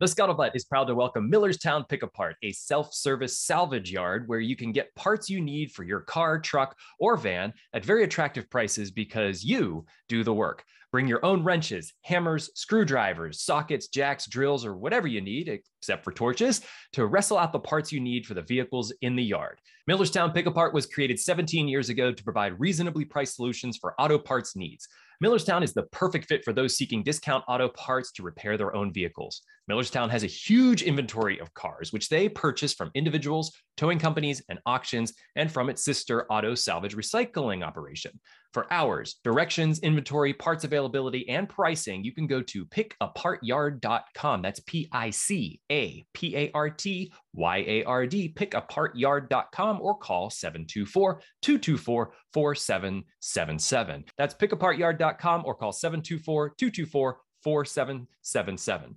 The Scuttlebutt is proud to welcome Millerstown Pic-A-Part, a self service salvage yard where you can get parts you need for your car, truck, or van at very attractive prices because you do the work. Bring your own wrenches, hammers, screwdrivers, sockets, jacks, drills, or whatever you need, except for torches, to wrestle out the parts you need for the vehicles in the yard. Millerstown Pic-A-Part was created 17 years ago to provide reasonably priced solutions for auto parts needs. Millerstown is the perfect fit for those seeking discount auto parts to repair their own vehicles. Millerstown has a huge inventory of cars, which they purchase from individuals, towing companies, and auctions, and from its sister auto salvage recycling operation. For hours, directions, inventory, parts availability, and pricing, you can go to pickapartyard.com. That's P I C A P A R T Y A R D, pickapartyard.com, or call 724 224 4777. That's pickapartyard.com or call 724 224 4777.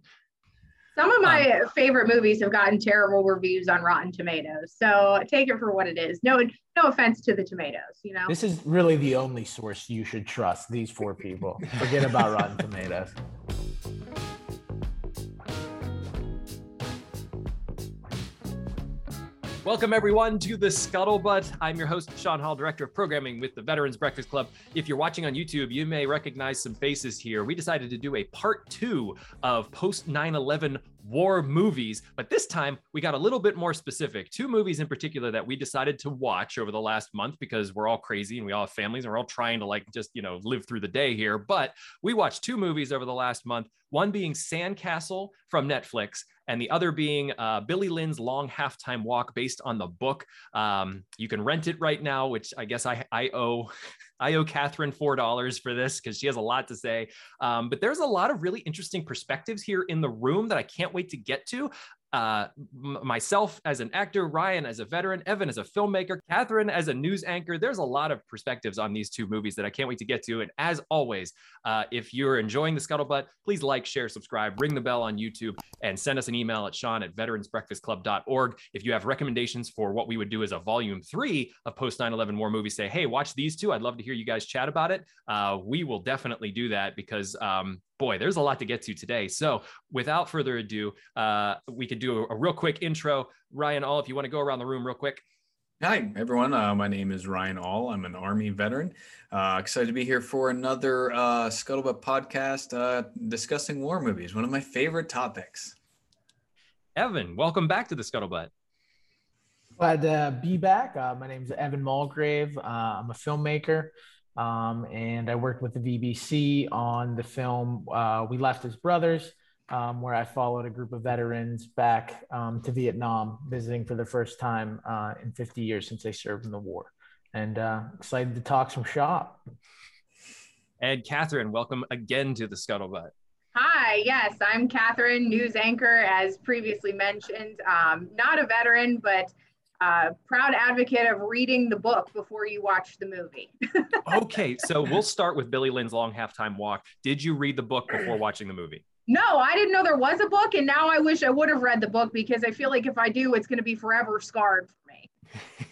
Some of my um, favorite movies have gotten terrible reviews on Rotten Tomatoes. So take it for what it is. No, no offense to the tomatoes, you know. This is really the only source you should trust. These four people. Forget about Rotten Tomatoes. Welcome, everyone, to the Scuttlebutt. I'm your host, Sean Hall, Director of Programming with the Veterans Breakfast Club. If you're watching on YouTube, you may recognize some faces here. We decided to do a part two of post 9 11 war movies, but this time we got a little bit more specific. Two movies in particular that we decided to watch over the last month because we're all crazy and we all have families and we're all trying to like just, you know, live through the day here. But we watched two movies over the last month, one being Sandcastle from Netflix and the other being uh, Billy Lynn's Long Halftime Walk, based on the book. Um, you can rent it right now, which I guess I, I owe. I owe Kathryn four dollars for this because she has a lot to say. Um, but there's a lot of really interesting perspectives here in the room that I can't wait to get to uh, m- myself as an actor, Ryan as a veteran, Evan as a filmmaker, Kathryn as a news anchor. There's a lot of perspectives on these two movies that I can't wait to get to. And as always, uh, if you're enjoying the scuttlebutt, please like, share, subscribe, ring the bell on YouTube, and send us an email at Sean at veteransbreakfastclub.org. If you have recommendations for what we would do as a volume three of post 9 11 war movies, say, hey, watch these two. I'd love to hear you guys chat about it. Uh, we will definitely do that because um, boy, there's a lot to get to today. So without further ado, uh, we could do a, a, real quick intro. Ryan Ahl, if you want to go around the room real quick. Hi, everyone. Uh, my name is Ryan Ahl. I'm an Army veteran. Uh, excited to be here for another uh, Scuttlebutt podcast uh, discussing war movies, one of my favorite topics. Evan, welcome back to the Scuttlebutt. Glad to be back. Uh, my name is Evan Mulgrave. Uh, I'm a filmmaker. Um, and I worked with the VBC on the film uh, We Left as Brothers, um, where I followed a group of veterans back um, to Vietnam, visiting for the first time uh, in 50 years since they served in the war. And uh, excited to talk some shop. And Kathryn, welcome again to the Scuttlebutt. Hi, yes, I'm Kathryn, news anchor, as previously mentioned. Um, not a veteran, but uh, proud advocate of reading the book before you watch the movie. okay, so we'll start with Billy Lynn's Long Halftime Walk. Did you read the book before watching the movie? No, I didn't know there was a book, and now I wish I would have read the book because I feel like if I do, it's going to be forever scarred for me.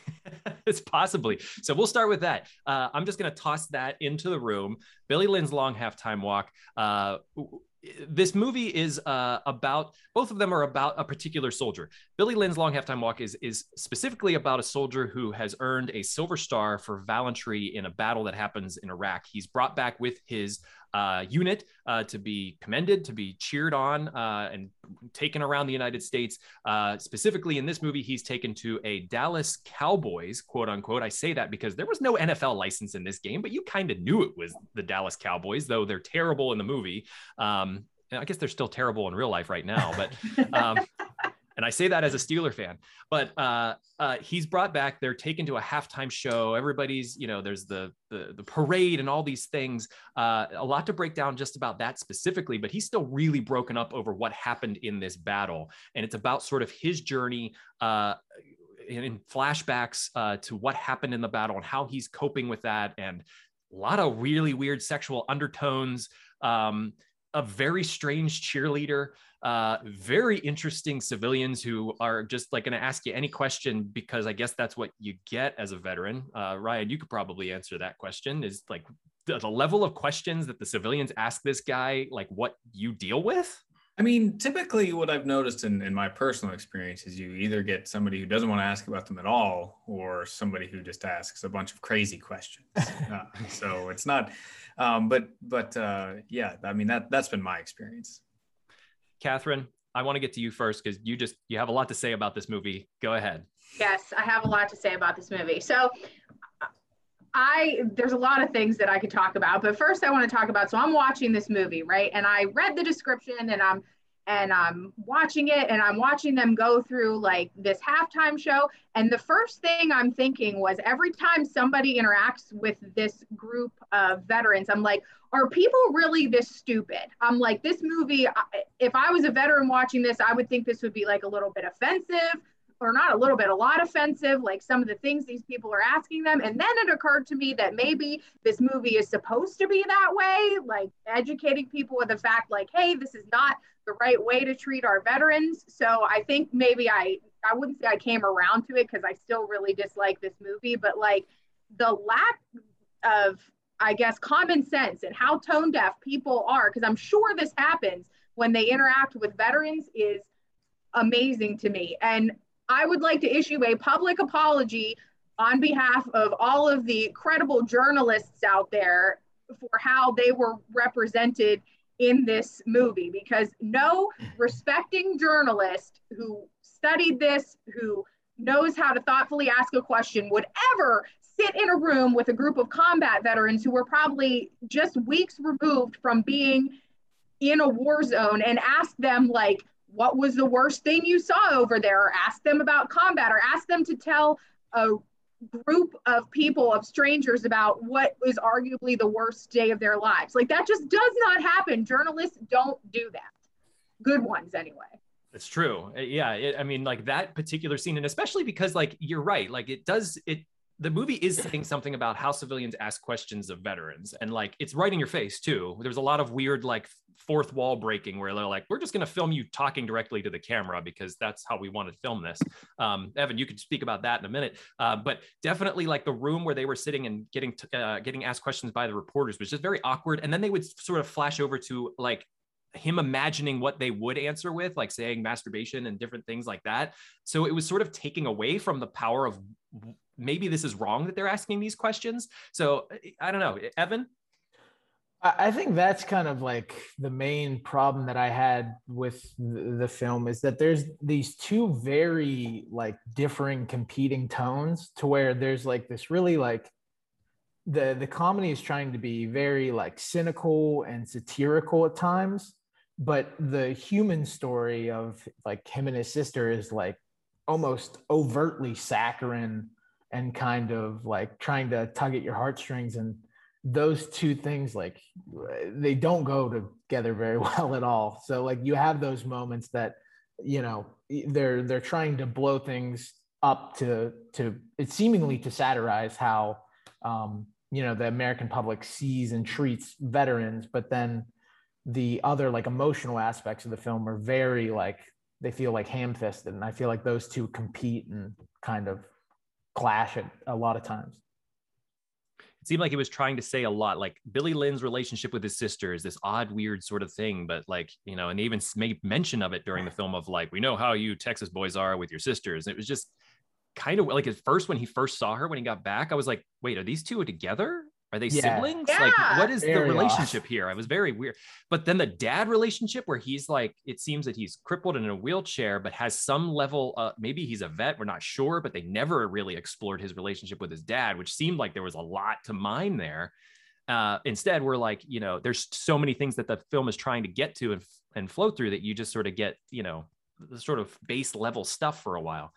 it's possibly. So we'll start with that. Uh, I'm just going to toss that into the room. Billy Lynn's Long Halftime Walk. Uh, this movie is uh, about both of them are about a particular soldier. Billy Lynn's Long Halftime Walk is is specifically about a soldier who has earned a Silver Star for valiantry in a battle that happens in Iraq. He's brought back with his uh, unit uh, to be commended, to be cheered on, uh, and taken around the United States. Uh, specifically in this movie, he's taken to a Dallas Cowboys, quote unquote. I say that because there was no NFL license in this game, but you kind of knew it was the Dallas Cowboys, though they're terrible in the movie. Um, I guess they're still terrible in real life right now, but um, and I say that as a Steeler fan. But uh, uh, he's brought back. They're taken to a halftime show. Everybody's, you know, there's the the, the parade and all these things. Uh, a lot to break down just about that specifically. But he's still really broken up over what happened in this battle, and it's about sort of his journey. Uh, in, in flashbacks uh, to what happened in the battle and how he's coping with that, and a lot of really weird sexual undertones. Um, a very strange cheerleader, uh, very interesting civilians who are just like going to ask you any question because I guess that's what you get as a veteran. Uh, Ryan, you could probably answer that question. Is like the, the level of questions that the civilians ask this guy, like what you deal with. I mean, typically, what I've noticed in, in my personal experience is you either get somebody who doesn't want to ask about them at all, or somebody who just asks a bunch of crazy questions. uh, so it's not, um, but but uh, yeah, I mean that that's been my experience. Kathryn, I want to get to you first because you just you have a lot to say about this movie. Go ahead. Yes, I have a lot to say about this movie. So I there's a lot of things that I could talk about, but first I want to talk about so I'm watching this movie, right? And I read the description and I'm and I'm watching it and I'm watching them go through like this halftime show and the first thing I'm thinking was every time somebody interacts with this group of veterans I'm like are people really this stupid? I'm like this movie if I was a veteran watching this I would think this would be like a little bit offensive or not a little bit, a lot offensive, like some of the things these people are asking them. And then it occurred to me that maybe this movie is supposed to be that way, like educating people with the fact, like, hey, this is not the right way to treat our veterans. So I think maybe I, I wouldn't say I came around to it because I still really dislike this movie, but like the lack of, I guess, common sense and how tone deaf people are, because I'm sure this happens when they interact with veterans is amazing to me. And I would like to issue a public apology on behalf of all of the credible journalists out there for how they were represented in this movie because no respecting journalist who studied this, who knows how to thoughtfully ask a question, would ever sit in a room with a group of combat veterans who were probably just weeks removed from being in a war zone and ask them, like, what was the worst thing you saw over there? Or ask them about combat or ask them to tell a group of people of strangers about what was arguably the worst day of their lives. Like that just does not happen. Journalists don't do that. Good ones anyway. It's true. Uh, yeah it, i mean like that particular scene and especially because like you're right. Like it does it the movie is saying something about how civilians ask questions of veterans and like it's right in your face too. There's a lot of weird like fourth wall breaking where they're like we're just going to film you talking directly to the camera because that's how we want to film this. Um, evan you could speak about that in a minute. Uh, but definitely like the room where they were sitting and getting t- uh, getting asked questions by the reporters was just very awkward and then they would sort of flash over to like him imagining what they would answer with, like saying masturbation and different things like that. So it was sort of taking away from the power of maybe this is wrong that they're asking these questions. So I don't know, Evan. I think that's kind of like the main problem that I had with the film is that there's these two very like differing competing tones to where there's like this really like the the comedy is trying to be very like cynical and satirical at times but the human story of like him and his sister is like almost overtly saccharine and kind of like trying to tug at your heartstrings and those two things like they don't go together very well at all. So like you have those moments that you know they're they're trying to blow things up to to it's seemingly to satirize how um you know the american public sees and treats veterans but then the other like emotional aspects of the film are very like they feel like ham-fisted and i feel like those two compete and kind of clash at a lot of times. It seemed like he was trying to say a lot. Like Billy Lynn's relationship with his sister is this odd, weird sort of thing, but like you know, and they even made mention of it during the film of like, we know how you Texas boys are with your sisters. And it was just kind of like at first when he first saw her when he got back, I was like, wait, are these two together? Are they yeah. siblings? Yeah. Like, what is very the relationship off. here? I was very weird. But then the dad relationship, where he's like, it seems that he's crippled and in a wheelchair, but has some level. Uh, maybe he's a vet. We're not sure, but they never really explored his relationship with his dad, which seemed like there was a lot to mine there. Uh, instead, we're like, you know, there's so many things that the film is trying to get to and and flow through that you just sort of get, you know, the sort of base level stuff for a while.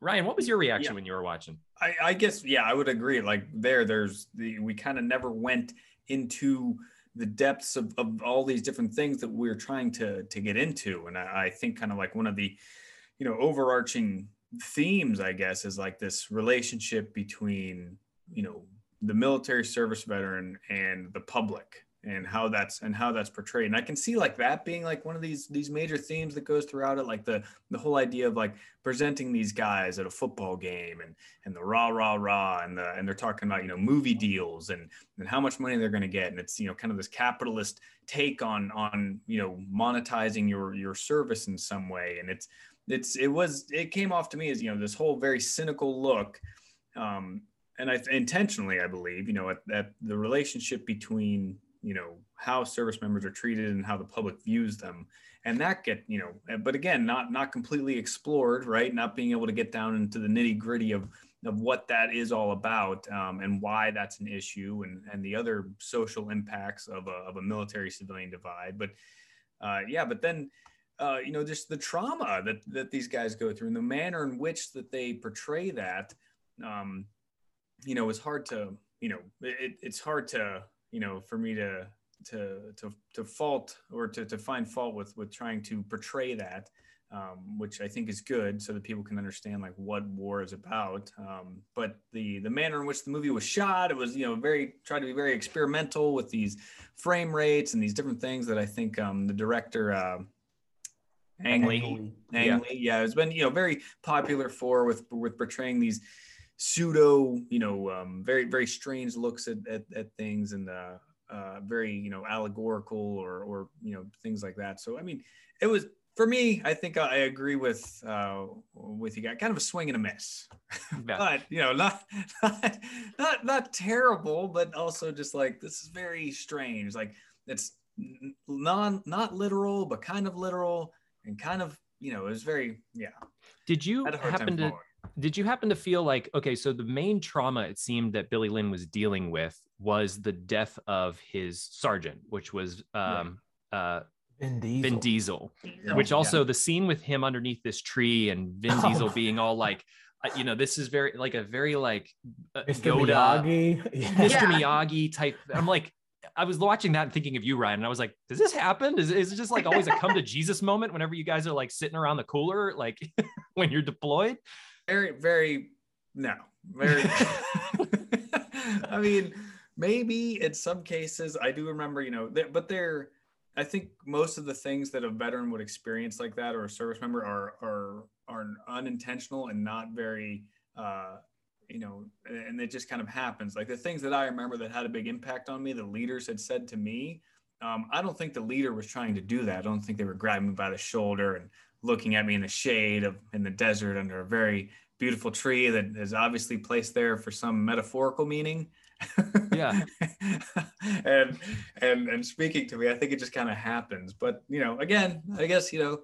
Ryan, what was your reaction yeah. when you were watching? I, I, guess yeah, I would agree. Like there, there's the we kind of never went into the depths of, of all these different things that we are trying to to get into. And I, I think kind of like one of the, you know, overarching themes, I guess, is like this relationship between, you know, the military service veteran and the public and how that's and how that's portrayed. And i can see like that being like one of these these major themes that goes throughout it like the the whole idea of like presenting these guys at a football game and and the rah rah rah and the and they're talking about you know movie deals and and how much money they're going to get. And it's you know kind of this capitalist take on on you know monetizing your your service in some way. And it's it's it was it came off to me as you know this whole very cynical look um and I intentionally, I believe, you know, at, at the relationship between you know how service members are treated and how the public views them. And that get you know but again not not completely explored right? Not being able to get down into the nitty gritty of of what that is all about um, and why that's an issue and and the other social impacts of a, of a military civilian divide. But uh, yeah but then uh, you know just the trauma that that these guys go through and the manner in which that they portray that um, you know is hard to you know it, it's hard to you know, for me to to to to fault or to to find fault with with trying to portray that, um, which I think is good, so that people can understand like what war is about. Um, but the the manner in which the movie was shot, it was you know very tried to be very experimental with these frame rates and these different things that I think um, the director. Uh, Ang Lee, Ang Lee, yeah. yeah, it's been you know very popular for with with portraying these pseudo, you know, um, very very strange looks at at, at things and uh, uh, very you know allegorical or or you know things like that. So I mean, it was for me. I think I agree with uh, with you guys. Kind of a swing and a miss, yeah. but you know, not, not not not terrible, but also just like this is very strange. Like it's non not literal, but kind of literal and kind of you know it was very yeah. Did you happen to? Did you happen to feel like okay so the main trauma it seemed that billy lynn was dealing with was the death of his sergeant which was um uh Vin Diesel. Vin Diesel, which also yeah. the scene with him underneath this tree and Vin oh. Diesel being all like, uh, you know, this is very like a very like uh, Mr. Yoda, Miyagi, yeah. Mr. Miyagi type. I'm like, I was watching that and thinking of you, Ryan, and I was like, does this happen? Is, is it just like always a come to Jesus moment whenever you guys are like sitting around the cooler, like when you're deployed? Very, very, no, very. I mean, maybe in some cases, I do remember, you know, but they're. I think most of the things that a veteran would experience like that or a service member are are are unintentional and not very uh, you know, and it just kind of happens. Like the things that I remember that had a big impact on me, the leaders had said to me. Um, I don't think the leader was trying to do that. I don't think they were grabbing me by the shoulder and looking at me in the shade of in the desert under a very beautiful tree that is obviously placed there for some metaphorical meaning. Yeah. and and and speaking to me, I think it just kind of happens. But you know, again, I guess you know,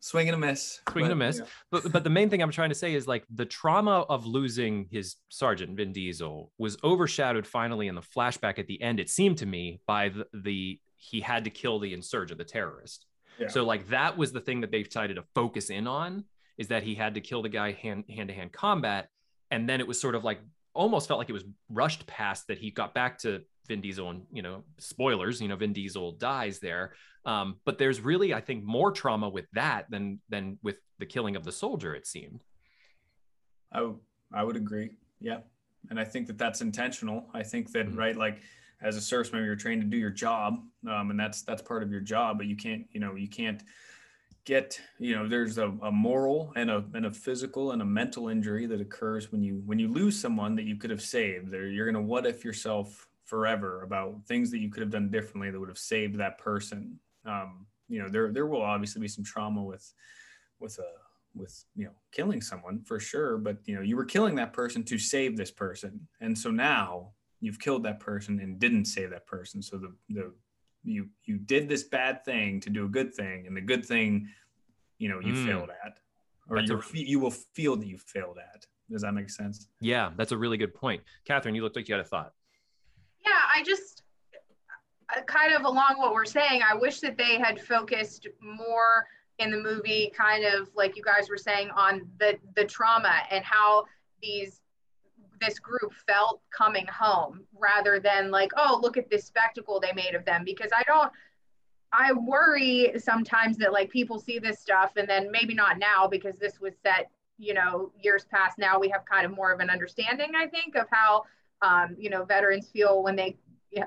swing and a miss. Swing and a miss. But but the main thing I'm trying to say is like the trauma of losing his sergeant Vin Diesel was overshadowed finally in the flashback at the end. It seemed to me by the, the he had to kill the insurgent, the terrorist. Yeah. So like that was the thing that they decided to focus in on is that he had to kill the guy hand hand to hand combat, and then it was sort of like almost felt like it was rushed past that he got back to Vin Diesel and you know spoilers you know Vin Diesel dies there. Um, but there's really I think more trauma with that than than with the killing of the soldier it seemed. I, w- I would agree. Yeah and I think that that's intentional. I think that mm-hmm. right like as a service member you're trained to do your job um, and that's that's part of your job but you can't you know you can't get you know there's a, a moral and a, and a physical and a mental injury that occurs when you when you lose someone that you could have saved. There you're going to what if yourself forever about things that you could have done differently that would have saved that person. Um, you know there there will obviously be some trauma with with a uh, with you know killing someone for sure but you know you were killing that person to save this person. And so now you've killed that person and didn't save that person so the the you you did this bad thing to do a good thing, and the good thing, you know, you mm. failed at, or you, a, you will feel that you failed at. Does that make sense? Yeah, that's a really good point. Kathryn, you looked like you had a thought. Yeah, I just uh, kind of along what we're saying, I wish that they had focused more in the movie, kind of like you guys were saying, on the the trauma and how these this group felt coming home rather than like, oh, look at this spectacle they made of them. Because I don't, I worry sometimes that like people see this stuff and then maybe not now because this was set, you know, years past now we have kind of more of an understanding, I think, of how, um, you know, veterans feel when they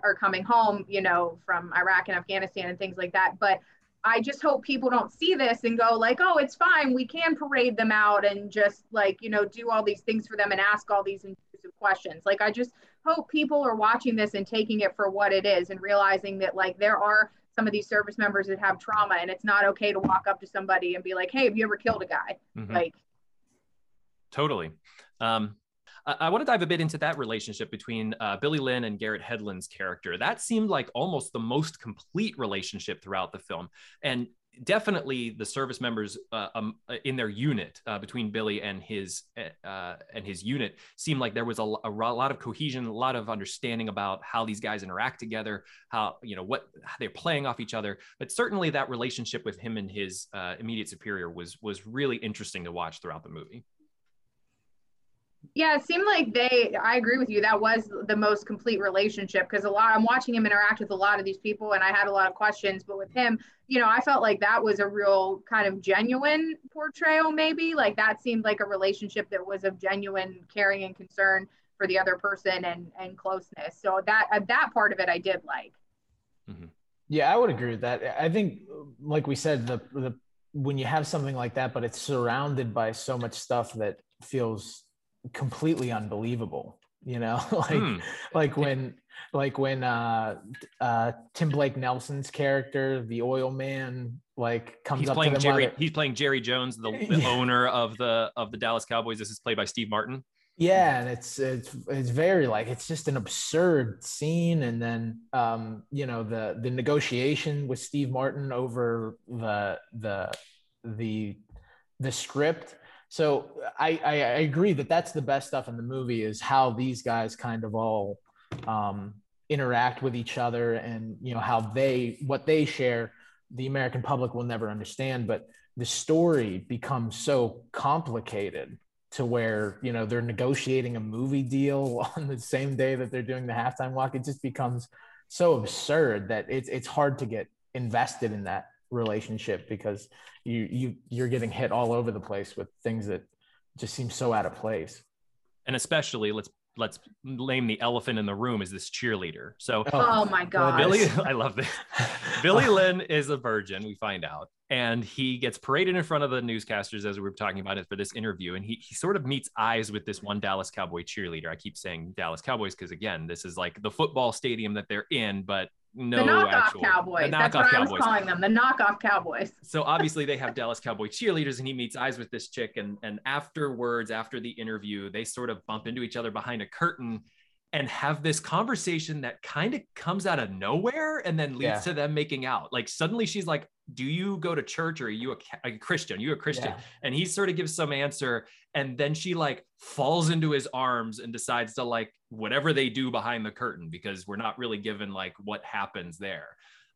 are coming home, you know, from Iraq and Afghanistan and things like that. But I just hope people don't see this and go like, oh, it's fine. We can parade them out and just like, you know, do all these things for them and ask all these intrusive questions. Like, I just hope people are watching this and taking it for what it is and realizing that like there are some of these service members that have trauma and it's not okay to walk up to somebody and be like, hey, have you ever killed a guy? Mm-hmm. Like, totally. Um, I want to dive a bit into that relationship between uh, Billy Lynn and Garrett Hedlund's character. That seemed like almost the most complete relationship throughout the film. And definitely the service members uh, um, uh, in their unit uh, between Billy and his uh, uh and his unit seemed like there was a, a, lot of cohesion, a lot of understanding about how these guys interact together, how you know what they're playing off each other. But certainly that relationship with him and his uh, immediate superior was was really interesting to watch throughout the movie. Yeah, it seemed like they, I agree with you. That was the most complete relationship because a lot, I'm watching him interact with a lot of these people and I had a lot of questions. But with him, you know, I felt like that was a real kind of genuine portrayal, maybe. Like that seemed like a relationship that was of genuine caring and concern for the other person and, and closeness. So that, uh, that part of it I did like. Mm-hmm. Yeah, I would agree with that. I think, like we said, the, the, when you have something like that, but it's surrounded by so much stuff that feels completely unbelievable you know like mm. like when like when uh uh tim blake nelson's character the oil man like comes he's up playing to jerry mother. he's playing jerry jones the, the yeah. owner of the of the dallas cowboys this is played by steve martin yeah and it's it's it's very like it's just an absurd scene and then um you know the the negotiation with steve martin over the the the the script so I, I, I agree that that's the best stuff in the movie is how these guys kind of all um, interact with each other and you know how they what they share the American public will never understand, but the story becomes so complicated to where you know they're negotiating a movie deal on the same day that they're doing the halftime walk. It just becomes so absurd that it's it's hard to get invested in that relationship because you you you're getting hit all over the place with things that just seem so out of place. And especially let's let's name the elephant in the room is this cheerleader. So oh, oh my god billy i love this. Billy lynn is a virgin we find out and he gets paraded in front of the newscasters as we were talking about it for this interview and he, he sort of meets eyes with this one dallas cowboy cheerleader. I keep saying dallas cowboys because again this is like the football stadium that they're in but no the knockoff actual, cowboys. That's what cowboys. I was calling them, the knockoff cowboys. So obviously they have Dallas Cowboy cheerleaders, and he meets eyes with this chick, and and afterwards, after the interview, they sort of bump into each other behind a curtain, and have this conversation that kind of comes out of nowhere and then leads yeah. to them making out. Like suddenly she's like, "Do you go to church or are you a, a Christian? Are you a Christian?" Yeah. And he sort of gives some answer, and then she like falls into his arms and decides to like whatever they do behind the curtain because we're not really given like what happens there.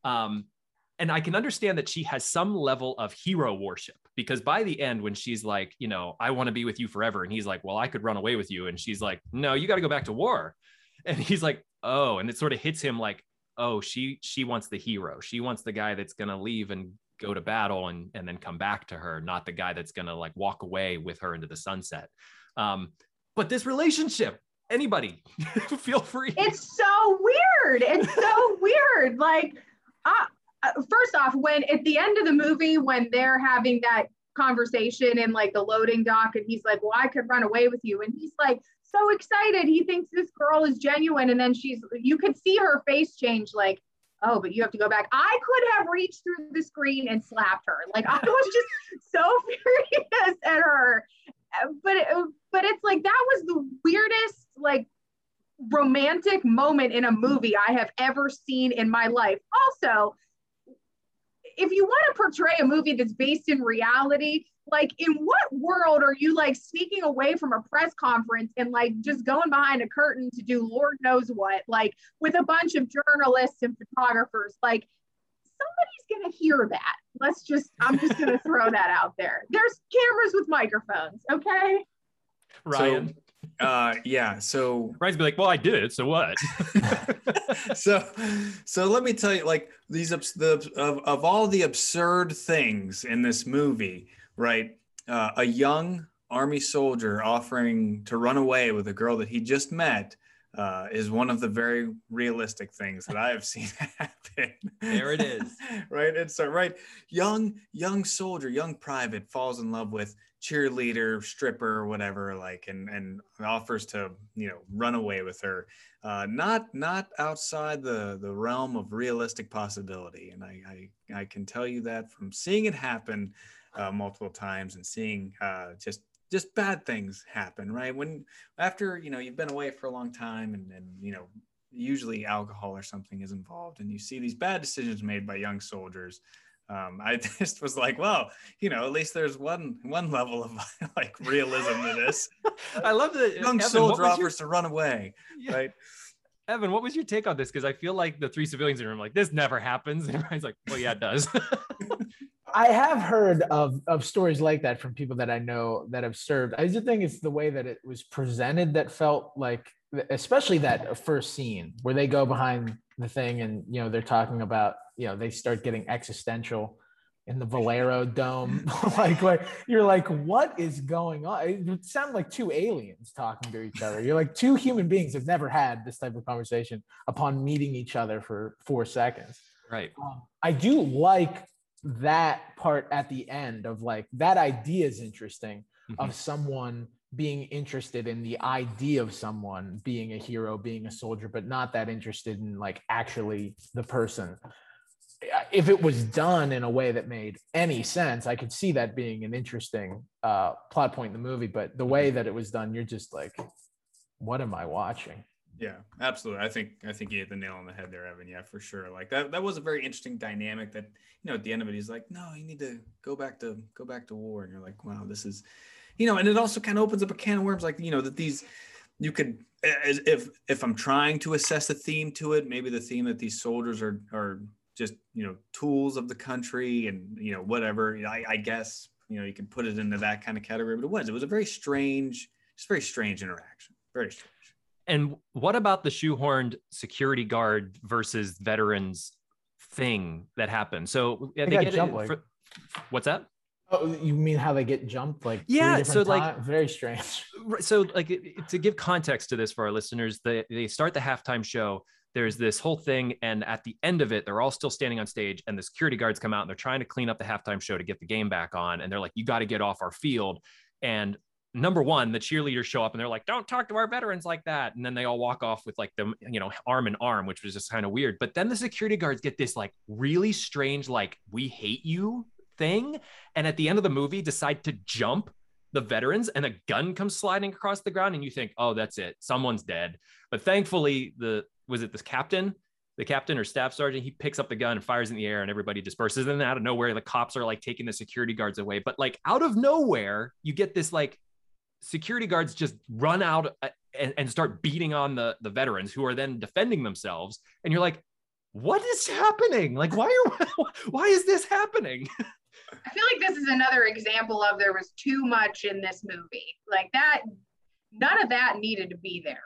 Um, and I can understand that she has some level of hero worship because by the end, when she's like, you know, I want to be with you forever, and he's like, well, I could run away with you, and she's like, no, you got to go back to war, and he's like, oh, and it sort of hits him like, oh, she she wants the hero, she wants the guy that's gonna leave and go to battle and and then come back to her, not the guy that's gonna like walk away with her into the sunset. Um, but this relationship, anybody, feel free. It's so weird. It's so weird. Like, uh, uh, first off, when at the end of the movie, when they're having that conversation in like the loading dock, and he's like, Well, I could run away with you. And he's like, so excited. He thinks this girl is genuine. And then she's, you could see her face change, like, oh, but you have to go back. I could have reached through the screen and slapped her. Like, I was just so furious at her. But, it, but it's like, that was the weirdest, like, romantic moment in a movie I have ever seen in my life. Also, if you want to portray a movie that's based in reality, like in what world are you like sneaking away from a press conference and like just going behind a curtain to do Lord knows what, like with a bunch of journalists and photographers? Like somebody's gonna hear that. Let's just, I'm just gonna throw that out there. There's cameras with microphones, okay? Ryan. So- uh yeah so Ryan's be like well i did so what so so let me tell you like these the of, of all the absurd things in this movie right uh, a young army soldier offering to run away with a girl that he just met uh, is one of the very realistic things that I have seen happen. There it is. right. It's a right young young soldier, young private falls in love with cheerleader, stripper, whatever, like, and and offers to you know run away with her. Uh, not not outside the the realm of realistic possibility, and I I, I can tell you that from seeing it happen uh, multiple times and seeing uh, just just bad things happen, right? When after you know you've been away for a long time and and you know usually alcohol or something is involved, and you see these bad decisions made by young soldiers. Um, I just was like, well, you know, at least there's one one level of like realism to this. I love that young Evan, soldier your, to run away, yeah. right? Evan, what was your take on this? Because I feel like the three civilians in the room, like this never happens, and everybody's like, well, yeah, it does. I have heard of of stories like that from people that I know that have served. I just think it's the way that it was presented that felt like, especially that first scene where they go behind the thing and you know they're talking about you know they start getting existential in the Valero Dome. like, like you're like, what is going on? It sounded like two aliens talking to each other. You're like two human beings have never had this type of conversation upon meeting each other for four seconds. Right. Um, I do like that part at the end of like that idea is interesting mm-hmm. of someone being interested in the idea of someone being a hero being a soldier but not that interested in like actually the person if it was done in a way that made any sense i could see that being an interesting uh, plot point in the movie but the way that it was done you're just like what am i watching yeah, absolutely. I think I think you hit the nail on the head there, Evan. Yeah, for sure. Like that that was a very interesting dynamic that, you know, at the end of it, he's like, No, you need to go back to go back to war. And you're like, wow, this is you know, and it also kind of opens up a can of worms, like, you know, that these you could if if I'm trying to assess a theme to it, maybe the theme that these soldiers are are just, you know, tools of the country and you know, whatever. I, I guess, you know, you can put it into that kind of category, but it was. It was a very strange, just very strange interaction. Very strange. And what about the shoehorned security guard versus veterans thing that happened? So yeah, they, they get jumped, like, for, what's that? Oh, you mean how they get jumped? Like yeah, so like very strange. So like to give context to this for our listeners, they they start the halftime show. There's this whole thing, and at the end of it, they're all still standing on stage, and the security guards come out and they're trying to clean up the halftime show to get the game back on, and they're like, "You got to get off our field." And number one, the cheerleaders show up and they're like, don't talk to our veterans like that. And then they all walk off with like them, you know, arm in arm, which was just kind of weird. But then the security guards get this like really strange, like, we hate you thing. And at the end of the movie, decide to jump the veterans and a gun comes sliding across the ground. And you think, oh, that's it. Someone's dead. But thankfully, the was it this captain? The captain or staff sergeant, he picks up the gun and fires in the air, and everybody disperses. And then out of nowhere, the cops are like taking the security guards away. But like out of nowhere, you get this like security guards just run out uh, and, and start beating on the, the veterans who are then defending themselves. And you're like, what is happening? Like, why are why is this happening? I feel like this is another example of there was too much in this movie. Like that, none of that needed to be there.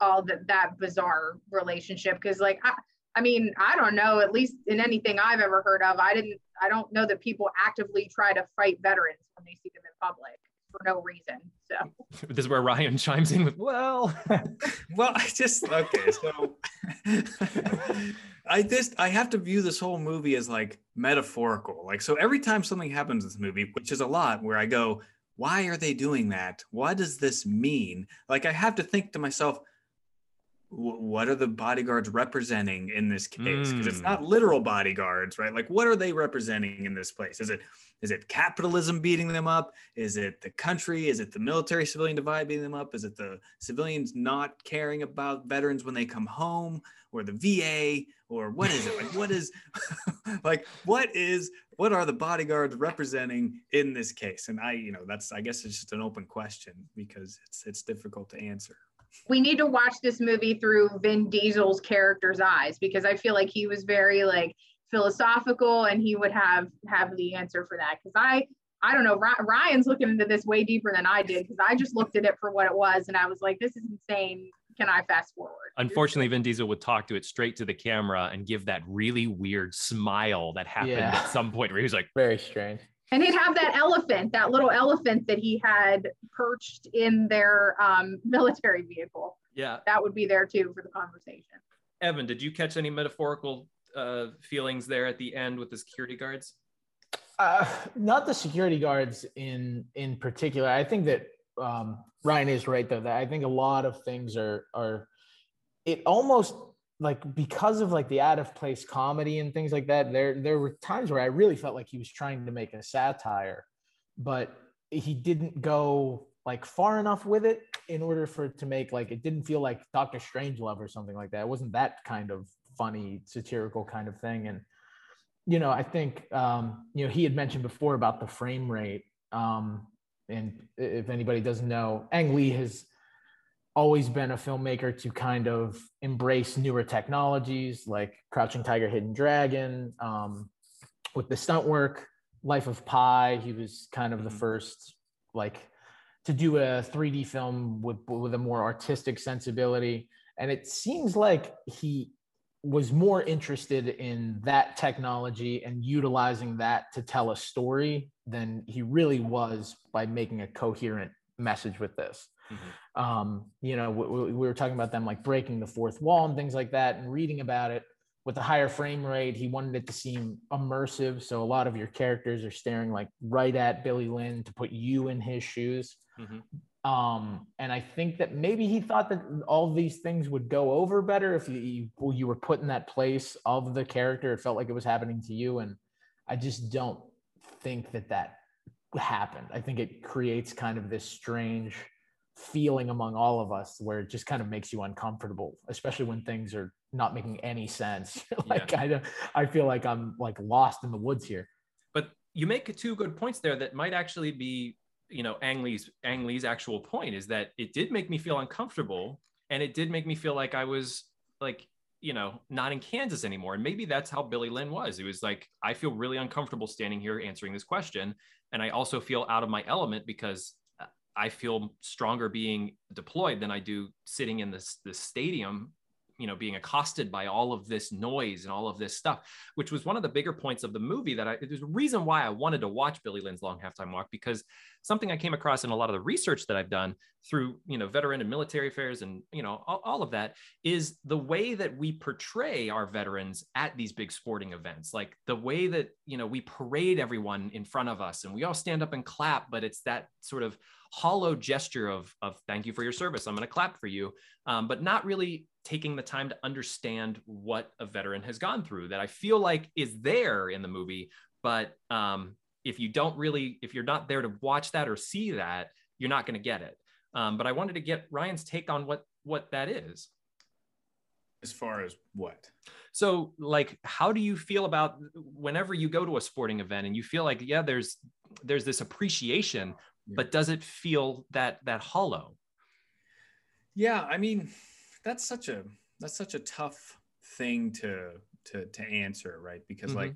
All that that bizarre relationship, because like I, I mean, I don't know. At least in anything I've ever heard of, I didn't. I don't know that people actively try to fight veterans when they see them in public for no reason. So this is where Ryan chimes in with, well, well, I just okay. So I just I have to view this whole movie as like metaphorical. Like so, every time something happens in this movie, which is a lot, where I go, why are they doing that? What does this mean? Like I have to think to myself, what are the bodyguards representing in this case? Because mm. it's hmm. not literal bodyguards right? Like what are they representing in this place? Is it is it capitalism beating them up? Is it the country? Is it the military civilian divide beating them up? Is it the civilians not caring about veterans when they come home? Or the va or what is it? Like what is like what is what are the bodyguards representing in this case? And i you know that's i guess it's just an open question because it's it's difficult to answer we need to watch this movie through Vin Diesel's character's eyes because I feel like he was very like philosophical and he would have have the answer for that. Because I I don't know Ryan's looking into this way deeper than I did because I just looked at it for what it was and I was like this is insane. Can I fast forward? Unfortunately Vin Diesel would talk to it straight to the camera and give that really weird smile that happened yeah. at some point where he was like very strange and he'd have that elephant, that little elephant that he had perched in their um, military vehicle. Yeah. That would be there too for the conversation. Evan, did you catch any metaphorical uh, feelings there at the end with the security guards? Uh, not the security guards in in particular. I think that um, Ryan is right though. That I think a lot of things are are it almost like because of like the out of place comedy and things like that. There there were times where I really felt like he was trying to make a satire, but he didn't go like far enough with it in order for it to make like it didn't feel like Doctor Strangelove or something like that. It wasn't that kind of funny satirical kind of thing and you know i think um you know he had mentioned before about the frame rate um and if anybody doesn't know ang lee has always been a filmmaker to kind of embrace newer technologies like crouching tiger hidden dragon um with the stunt work life of pi. He was kind of the first like to do a 3d film with with a more artistic sensibility. And it seems like he was more interested in that technology and utilizing that to tell a story than he really was by making a coherent message with this. Mm-hmm. Um, you know, we, we, were talking about them like breaking the fourth wall and things like that, and reading about it with a higher frame rate. He wanted it to seem immersive, so a lot of your characters are staring like right at Billy Lynn to put you in his shoes. Mm-hmm. Um, and I think that maybe he thought that all these things would go over better if you, you were put in that place of the character. It felt like it was happening to you, and I just don't think that that happened. I think it creates kind of this strange feeling among all of us where it just kind of makes you uncomfortable, especially when things are not making any sense. like yeah. I, I feel like I'm like lost in the woods here. But you make two good points there that might actually be you know Ang Lee's Ang Lee's actual point is that it did make me feel uncomfortable and it did make me feel like I was like you know not in Kansas anymore and maybe that's how Billy Lynn was it was like I feel really uncomfortable standing here answering this question and I also feel out of my element because I feel stronger being deployed than I do sitting in this this stadium you know being accosted by all of this noise and all of this stuff which was one of the bigger points of the movie that i there's a reason why i wanted to watch billy lynn's long halftime walk because something i came across in a lot of the research that i've done through you know veteran and military affairs and you know all, all of that is the way that we portray our veterans at these big sporting events like the way that you know we parade everyone in front of us and we all stand up and clap but it's that sort of hollow gesture of, of thank you for your service i'm going to clap for you um, but not really taking the time to understand what a veteran has gone through that I feel like is there in the movie. But um, if you don't really, if you're not there to watch that or see that, you're not going to get it. Um, but I wanted to get Ryan's take on what what that is. As far as what? So, like, how do you feel about whenever you go to a sporting event and you feel like, yeah, there's there's this appreciation, yeah. but does it feel that that hollow? Yeah, I mean, that's such a that's such a tough thing to to to answer, right? Because mm-hmm. like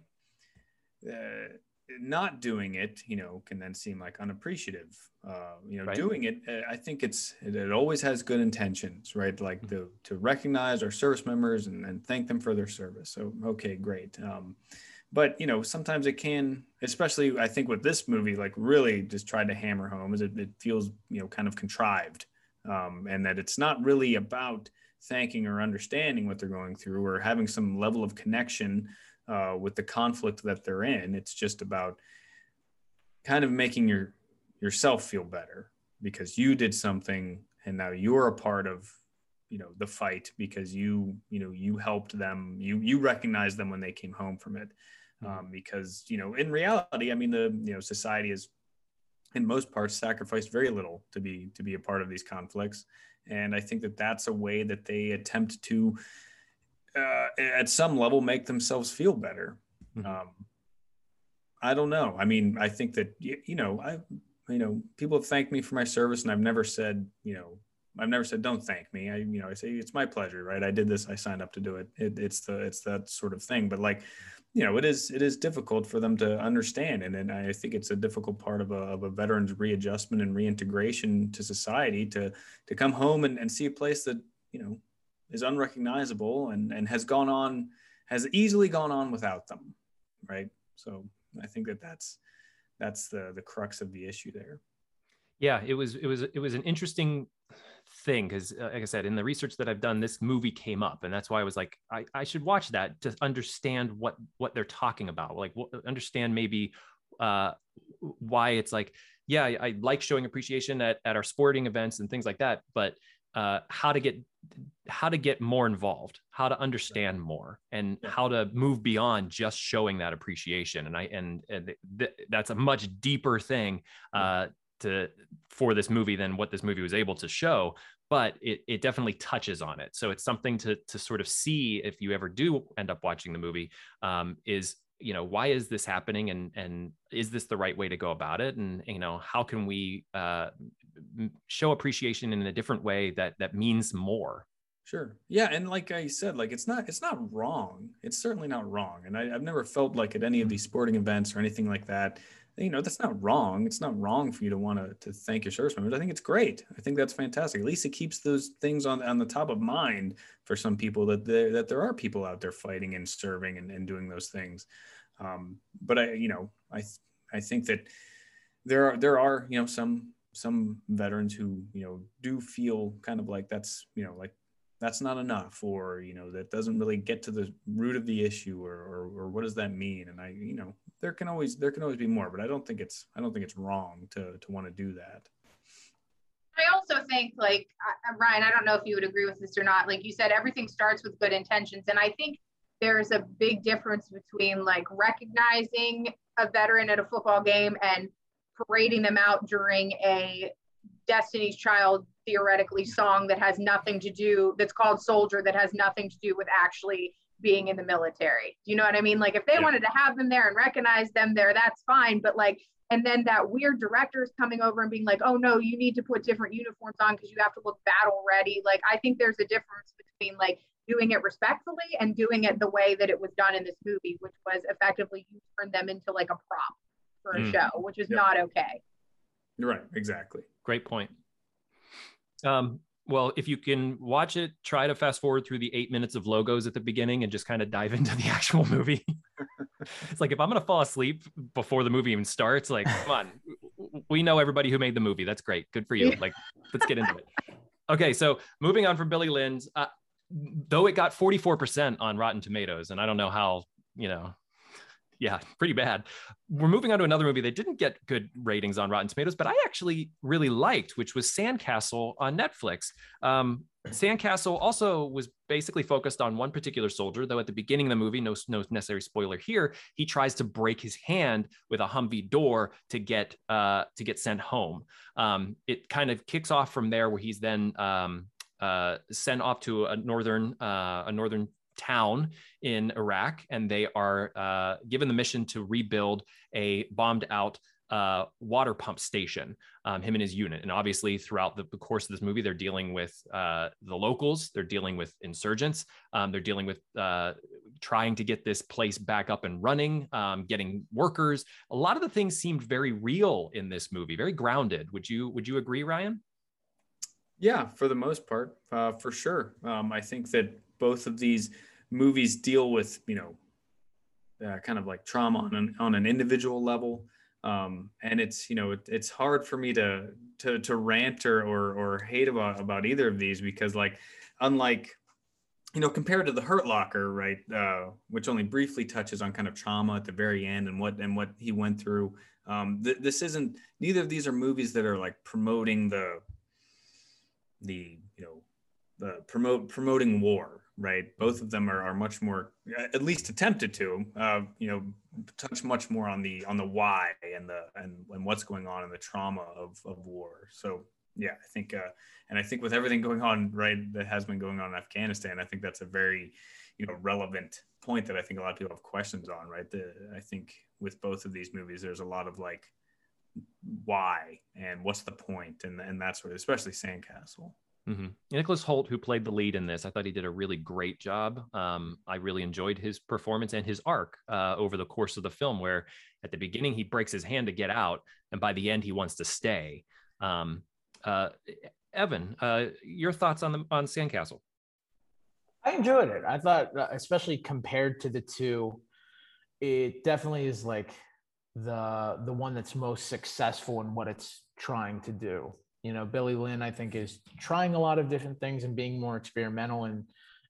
uh, not doing it, you know, can then seem like unappreciative. Uh, you know, right. doing it, uh, I think it's it, it, always has good intentions, right? Like mm-hmm. to to recognize our service members and, and thank them for their service. So okay, great. Um, but you know, sometimes it can, especially I think with this movie, like really just tried to hammer home is it, it feels you know kind of contrived um, and that it's not really about thanking or understanding what they're going through or having some level of connection uh, with the conflict that they're in. It's just about kind of making your yourself feel better because you did something and now you're a part of you know the fight because you you know you helped them you you recognized them when they came home from it. Um, because you know in reality i mean the you know society is in most parts sacrificed very little to be to be a part of these conflicts and i think that that's a way that they attempt to uh, at some level make themselves feel better mm-hmm. um, i don't know i mean i think that you know i you know people have thanked me for my service and i've never said you know I've never said don't thank me. I you know I say it's my pleasure, right? I did this. I signed up to do it. it it's the it's that sort of thing. But like you know, it is it is difficult for them to understand, and, and I think it's a difficult part of a, of a veteran's readjustment and reintegration to society to to come home and, and see a place that you know is unrecognizable and and has gone on has easily gone on without them, right? So I think that that's that's the the crux of the issue there. Yeah, it was it was it was an interesting thing because uh, like i said in the research that i've done this movie came up and that's why i was like i, I should watch that to understand what what they're talking about like what, understand maybe uh why it's like yeah I, I, like showing appreciation at, at our sporting events and things like that but uh how to get how to get more involved how to understand more and how to move beyond just showing that appreciation and i and, and th- that's a much deeper thing uh to for this movie than what this movie was able to show but it, it definitely touches on it so it's something to to sort of see if you ever do end up watching the movie um, is you know why is this happening and and is this the right way to go about it and you know how can we uh, show appreciation in a different way that that means more Sure. Yeah, and like I said, like it's not it's not wrong. It's certainly not wrong. And I, have never felt like at any of these sporting events or anything like that you know that's not wrong. It's not wrong for you to want to, to thank your service members. I think it's great. I think that's fantastic. At least it keeps those things on, on the top of mind for some people that there that there are people out there fighting and serving and, and doing those things. Um, but i you know i i think that there are there are you know some some veterans who you know do feel kind of like that's you know like that's not enough or you know that doesn't really get to the root of the issue or, or, or what does that mean? And i you know there can always there can always be more but i don't think it's i don't think it's wrong to to want to do that. I also think like ryan i don't know if you would agree with this or not like you said everything starts with good intentions and i think there's a big difference between like recognizing a veteran at a football game and parading them out during a destiny's child theoretically song that has nothing to do that's called soldier that has nothing to do with actually being in the military. Do you know what I mean? Like if they yeah. wanted to have them there and recognize them there, that's fine. But like, and then that weird director is coming over and being like, oh no, you need to put different uniforms on because you have to look battle ready. Like I think there's a difference between like doing it respectfully and doing it the way that it was done in this movie, which was effectively you turn them into like a prop for a mm. show, which is yep. not okay. You're right. Exactly. Great point. Um, well, if you can watch it, try to fast forward through the eight minutes of logos at the beginning and just kind of dive into the actual movie. it's like if I'm gonna fall asleep before the movie even starts, like, come on, we know everybody who made the movie. That's great. Good for you. Like, let's get into it. Okay, so moving on from Billy Lynn's, uh, though it got 44% on Rotten Tomatoes, and I don't know how, you know, yeah, pretty bad. We're moving on to another movie that didn't get good ratings on Rotten Tomatoes, but I actually really liked, which was Sandcastle on Netflix. Um, Sandcastle also was basically focused on one particular soldier, though at the beginning of the movie, no, no necessary spoiler here, he tries to break his hand with a Humvee door to get uh, to get sent home. Um, it kind of kicks off from there, where he's then um, uh, sent off to a northern uh, a northern town in Iraq, and they are uh, given the mission to rebuild a bombed out uh, water pump station, um, him and his unit. And obviously, throughout the, the course of this movie, they're dealing with uh, the locals, they're dealing with insurgents, um, they're dealing with uh, trying to get this place back up and running, um, getting workers. A lot of the things seemed very real in this movie, very grounded. Would you Would you agree, Ryan? Yeah, for the most part, uh, for sure. Um, I think that both of these movies deal with you know uh, kind of like trauma on an, on an individual level. Um, and it's you know it, it's hard for me to to to rant or, or or hate about about either of these because like unlike you know compared to the hurt locker right uh, which only briefly touches on kind of trauma at the very end and what and what he went through um, th- this isn't neither of these are movies that are like promoting the the you know the promote promoting war right? Both of them are, are much more, at least attempted to, uh, you know, touch much more on the on the why and the and, and what's going on in the trauma of, of war. So yeah, I think, uh, and I think with everything going on, right, that has been going on in Afghanistan, I think that's a very, you know, relevant point that I think a lot of people have questions on, right? The, I think with both of these movies, there's a lot of like why and what's the point and and that sort of, especially Sandcastle. Mm-hmm. Nicholas Hoult, who played the lead in this, I thought he did a really great job. Um, I really enjoyed his performance and his arc uh, over the course of the film, where at the beginning he breaks his hand to get out, and by the end he wants to stay. Um, uh, Evan, uh, your thoughts on the on Sandcastle? I enjoyed it. I thought, uh, especially compared to the two, it definitely is like the the one that's most successful in what it's trying to do. You know, Billy Lynn, I think, is trying a lot of different things and being more experimental. And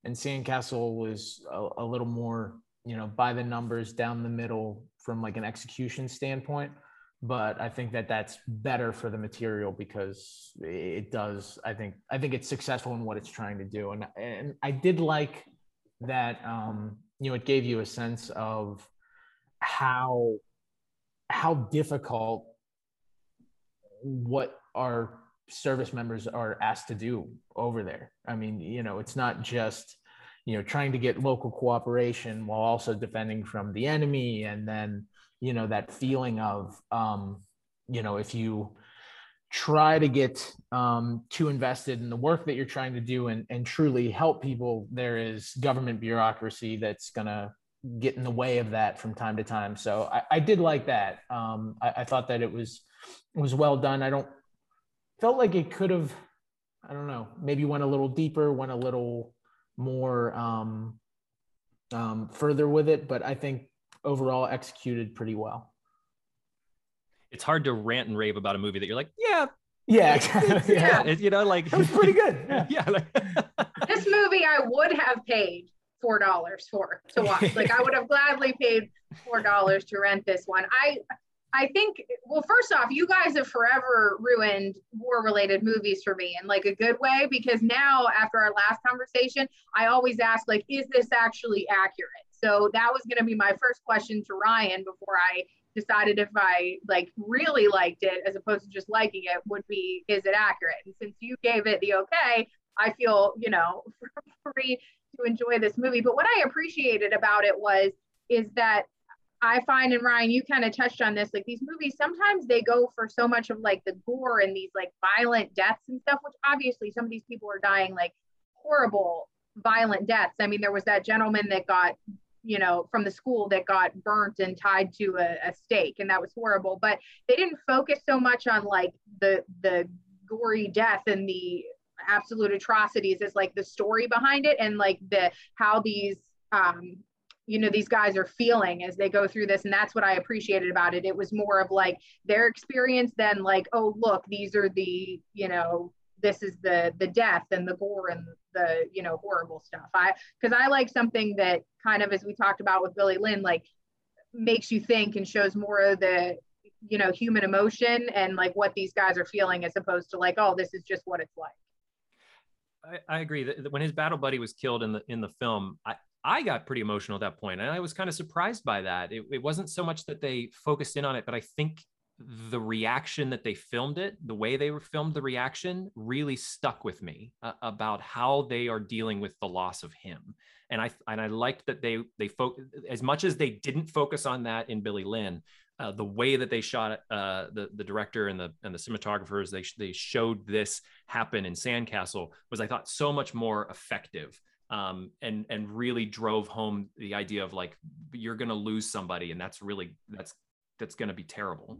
and Sandcastle was a, a little more, you know, by the numbers, down the middle from like an execution standpoint. But I think that that's better for the material because it does. I think I think it's successful in what it's trying to do. And and I did like that. Um, you know, it gave you a sense of how how difficult what our service members are asked to do over there. I mean, you know, it's not just you know trying to get local cooperation while also defending from the enemy and then you know that feeling of um you know if you try to get um, too invested in the work that you're trying to do and, and truly help people there is government bureaucracy that's going to get in the way of that from time to time. So I, I did like that. Um, I, I, thought that it was was well done. I don't felt like it could have, I don't know, maybe went a little deeper, went a little more um, um, further with it, but I think overall executed pretty well. It's hard to rant and rave about a movie that you're like, yeah, yeah, exactly. yeah. yeah. you know, like it was pretty good. Yeah, yeah like, this movie I would have paid four dollars for to watch. like I would have gladly paid four dollars to rent this one. I I think well, first off, you guys have forever ruined war-related movies for me in like a good way because now after our last conversation, I always ask like, is this actually accurate? So that was going to be my first question to Ryan before I decided if I like really liked it as opposed to just liking it would be, is it accurate? And since you gave it the okay, I feel you know free to enjoy this movie. But what I appreciated about it was is that I find and Ryan, you kind of touched on this, like these movies, sometimes they go for so much of like the gore and these like violent deaths and stuff, which obviously some of these people are dying like horrible, violent deaths. I mean, there was that gentleman that got, you know, from the school that got burnt and tied to a, a stake, and that was horrible. But they didn't focus so much on like the the gory death and the absolute atrocities is like the story behind it and like the how these um you know these guys are feeling as they go through this and that's what i appreciated about it. It was more of like their experience than like oh look these are the you know this is the the death and the gore and the you know horrible stuff. I because i like something that kind of as we talked about with billy lynn like makes you think and shows more of the you know human emotion and like what these guys are feeling as opposed to like oh this is just what it's like. I, I agree. That when his battle buddy was killed in the in the film, I, I got pretty emotional at that point, and I was kind of surprised by that. It, it wasn't so much that they focused in on it, but I think the reaction that they filmed it, the way they filmed the reaction, really stuck with me uh, about how they are dealing with the loss of him. And I and I liked that they they fo- as much as they didn't focus on that in Billy Lynn, uh, the way that they shot uh, the the director and the and the cinematographers they they showed this happen in Sandcastle was I thought so much more effective um, and and really drove home the idea of like you're going to lose somebody and that's really that's that's going to be terrible.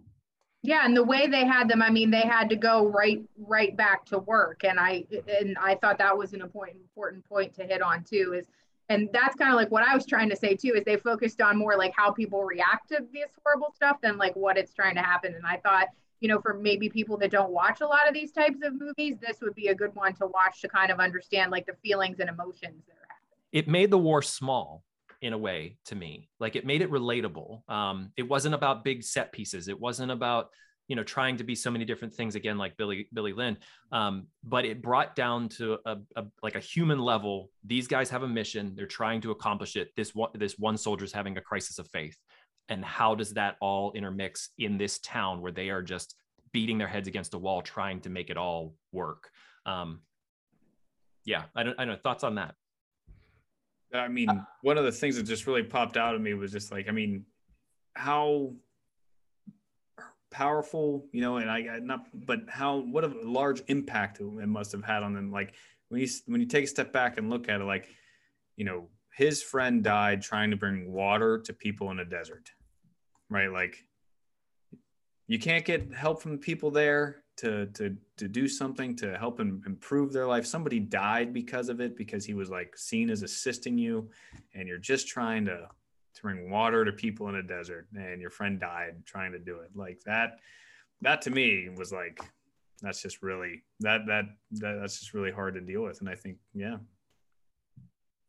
Yeah, and the way they had them, I mean, they had to go right right back to work, and I and I thought that was an important important point to hit on too. Is and that's kind of like what I was trying to say too, is they focused on more like how people react to this horrible stuff than like what it's trying to happen. And I thought, you know, for maybe people that don't watch a lot of these types of movies, this would be a good one to watch to kind of understand like the feelings and emotions that are happening. It made the war small in a way to me. Like it made it relatable. Um, it wasn't about big set pieces. It wasn't about you know trying to be so many different things again like billy billy lynn um, but it brought down to a, a, like a human level these guys have a mission they're trying to accomplish it this one this one soldier's having a crisis of faith and how does that all intermix in this town where they are just beating their heads against a wall trying to make it all work? Um, yeah i don't i know. Thoughts on that? I mean one of the things that just really popped out of me was just like i mean how powerful, you know, and I, I not, but how what a large impact it must have had on them. Like when you when you take a step back and look at it, like you know, his friend died trying to bring water to people in a desert, right? Like you can't get help from the people there to to to do something to help them improve their life. Somebody died because of it because he was like seen as assisting you, and you're just trying to to bring water to people in a desert and your friend died trying to do it like that that to me was like that's just really that, that that that's just really hard to deal with. And I think yeah,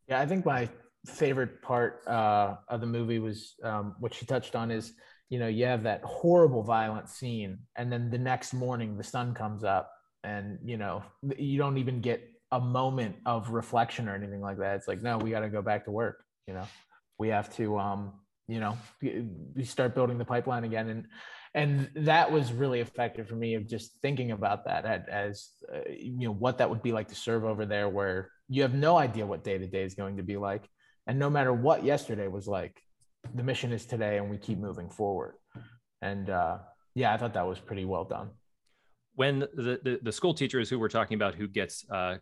yeah, I think my favorite part uh, of the movie was um, what she touched on is you know you have that horrible violent scene and then the next morning the sun comes up and you know you don't even get a moment of reflection or anything like that. It's like no we got to go back to work you know? We have to um you know we start building the pipeline again. And and that was really effective for me of just thinking about that as uh, you know what that would be like to serve over there where you have no idea what day to day is going to be like. And no matter what yesterday was like the mission is today and we keep moving forward. And uh, yeah i thought that was pretty well done. When the, the, the school teachers who we're talking about who gets uh,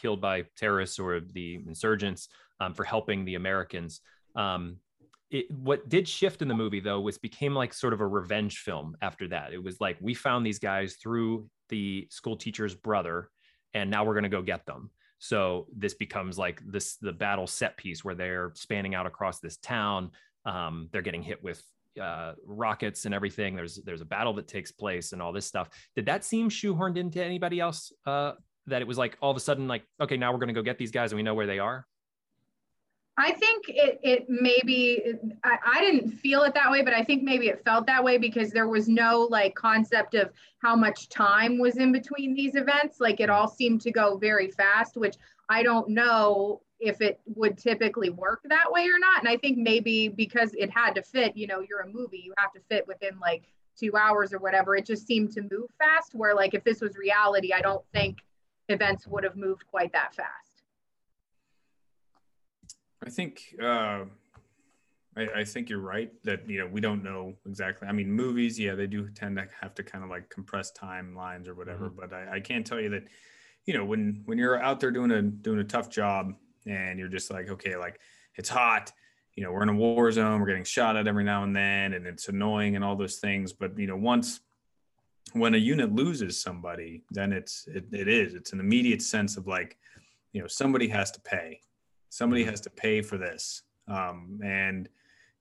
killed by terrorists or the insurgents um, for helping the americans um, it, what did shift in the movie though was became like sort of a revenge film after that it was like we found these guys through the school teacher's brother and now we're going to go get them so this becomes like this the battle set piece where they're spanning out across this town um, they're getting hit with uh, rockets and everything. There's there's a battle that takes place and all this stuff. Did that seem shoehorned into anybody else? Uh, that it was like all of a sudden like okay now we're going to go get these guys and we know where they are. I think it it maybe I, I didn't feel it that way, but I think maybe it felt that way because there was no like concept of how much time was in between these events. Like it all seemed to go very fast, which I don't know if it would typically work that way or not. And I think maybe because it had to fit, you know, you're a movie, you have to fit within like two hours or whatever. It just seemed to move fast. Where like if this was reality, I don't think events would have moved quite that fast. I think uh, I, I, think you're right that you know we don't know exactly. I mean, movies, yeah, they do tend to have to kind of like compress timelines or whatever. Mm-hmm. But I, I can't tell you that you know when when you're out there doing a doing a tough job and you're just like, okay, like it's hot, you know, we're in a war zone, we're getting shot at every now and then, and it's annoying and all those things. But you know, once when a unit loses somebody, then it's it, it is it's an immediate sense of like, you know, somebody has to pay, somebody mm-hmm. has to pay for this, um, and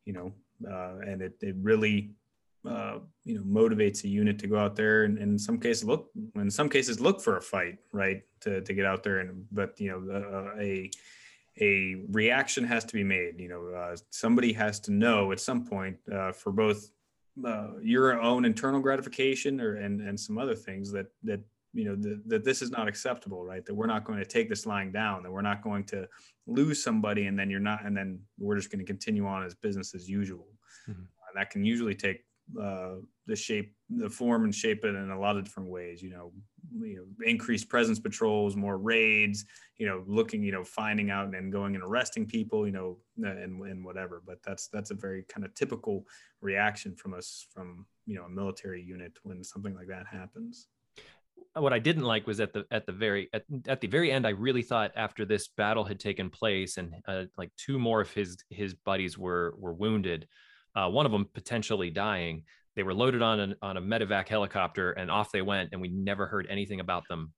you know, uh, and it it really uh, you know motivates a unit to go out there and, and, in some cases look in some cases look for a fight right to, to get out there and but you know uh, a a reaction has to be made you know uh, somebody has to know at some point uh, for both uh, your own internal gratification or and and some other things that that you know the, that this is not acceptable right that we're not going to take this lying down that we're not going to lose somebody and then you're not and then we're just going to continue on as business as usual mm-hmm. that can usually take uh, the shape, the form and shape it in a lot of different ways. You know, you know, increased presence patrols, more raids. You know, looking, you know, finding out and going and arresting people. You know, and and whatever. But that's that's a very kind of typical reaction from us from you know a military unit when something like that happens what I didn't like was at the at the very at, at the very end. I really thought after this battle had taken place and uh, like two more of his his buddies were were wounded, uh, one of them potentially dying. They were loaded on an, on a medevac helicopter and off they went, and we never heard anything about them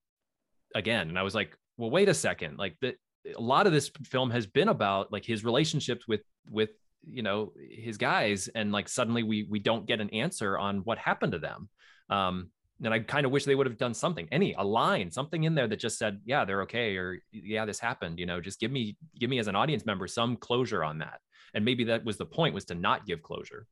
again. And I was like, well, wait a second. Like the, a lot of this film has been about like his relationships with with you know his guys, and like suddenly we we don't get an answer on what happened to them. Um, and I kind of wish they would have done something, any a line, something in there that just said, yeah, they're okay, or yeah, this happened. You know, just give me give me as an audience member some closure on that and maybe that was the point was to not give closure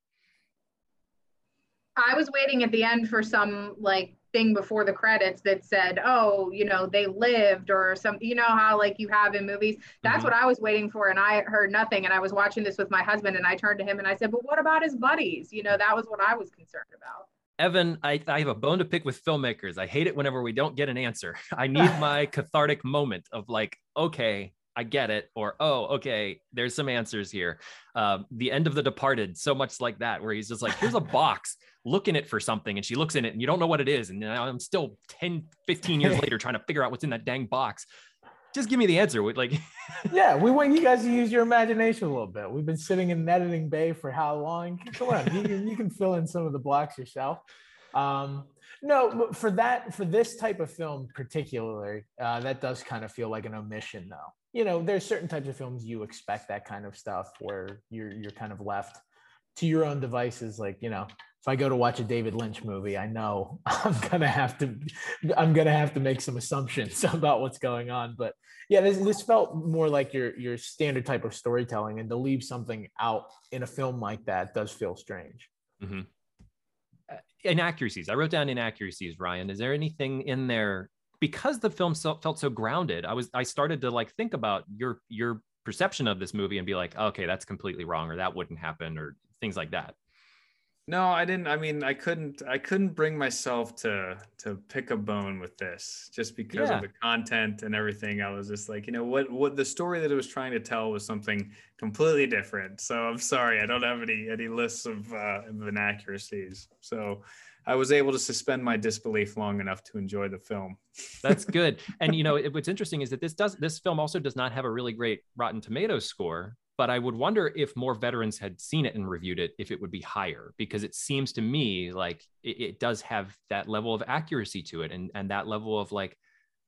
i was waiting at the end for some like thing before the credits that said oh you know they lived or some you know how like you have in movies that's mm-hmm. what i was waiting for and i heard nothing and i was watching this with my husband and i turned to him and i said but what about his buddies you know that was what i was concerned about Evan, I, I have a bone to pick with filmmakers. I hate it whenever we don't get an answer. I need my cathartic moment of like, okay, I get it, or oh, okay, there's some answers here. Uh, the end of The Departed, so much like that, where he's just like, here's a box, look in it for something, and she looks in it, and you don't know what it is, and I'm still 10, 15 years later trying to figure out what's in that dang box. Just give me the answer. Like, yeah, we want you guys to use your imagination a little bit. We've been sitting in editing bay for how long? Come on, you can, you can fill in some of the blocks yourself. Um, no, for that, for this type of film particularly, uh, that does kind of feel like an omission, though you know, there's certain types of films you expect that kind of stuff where you're you're kind of left to your own devices, like you know, if I go to watch a David Lynch movie, I know I'm gonna have to I'm gonna have to make some assumptions about what's going on. But yeah, this this felt more like your your standard type of storytelling, and to leave something out in a film like that does feel strange. Mm-hmm. Uh, inaccuracies. I wrote down inaccuracies. Ryan, is there anything in there because the film so, felt so grounded? I was I started to like think about your your perception of this movie and be like, okay, that's completely wrong, or that wouldn't happen, or things like that. No, I didn't. I mean, I couldn't. I couldn't bring myself to to pick a bone with this, just because yeah. of the content and everything. I was just like, you know, what what the story that it was trying to tell was something completely different. So I'm sorry, I don't have any any lists of, uh, of inaccuracies. So I was able to suspend my disbelief long enough to enjoy the film. That's good. And you know, what's interesting is that this does this film also does not have a really great Rotten Tomatoes score, but I would wonder if more veterans had seen it and reviewed it, if it would be higher, because it seems to me like it, it does have that level of accuracy to it and, and that level of like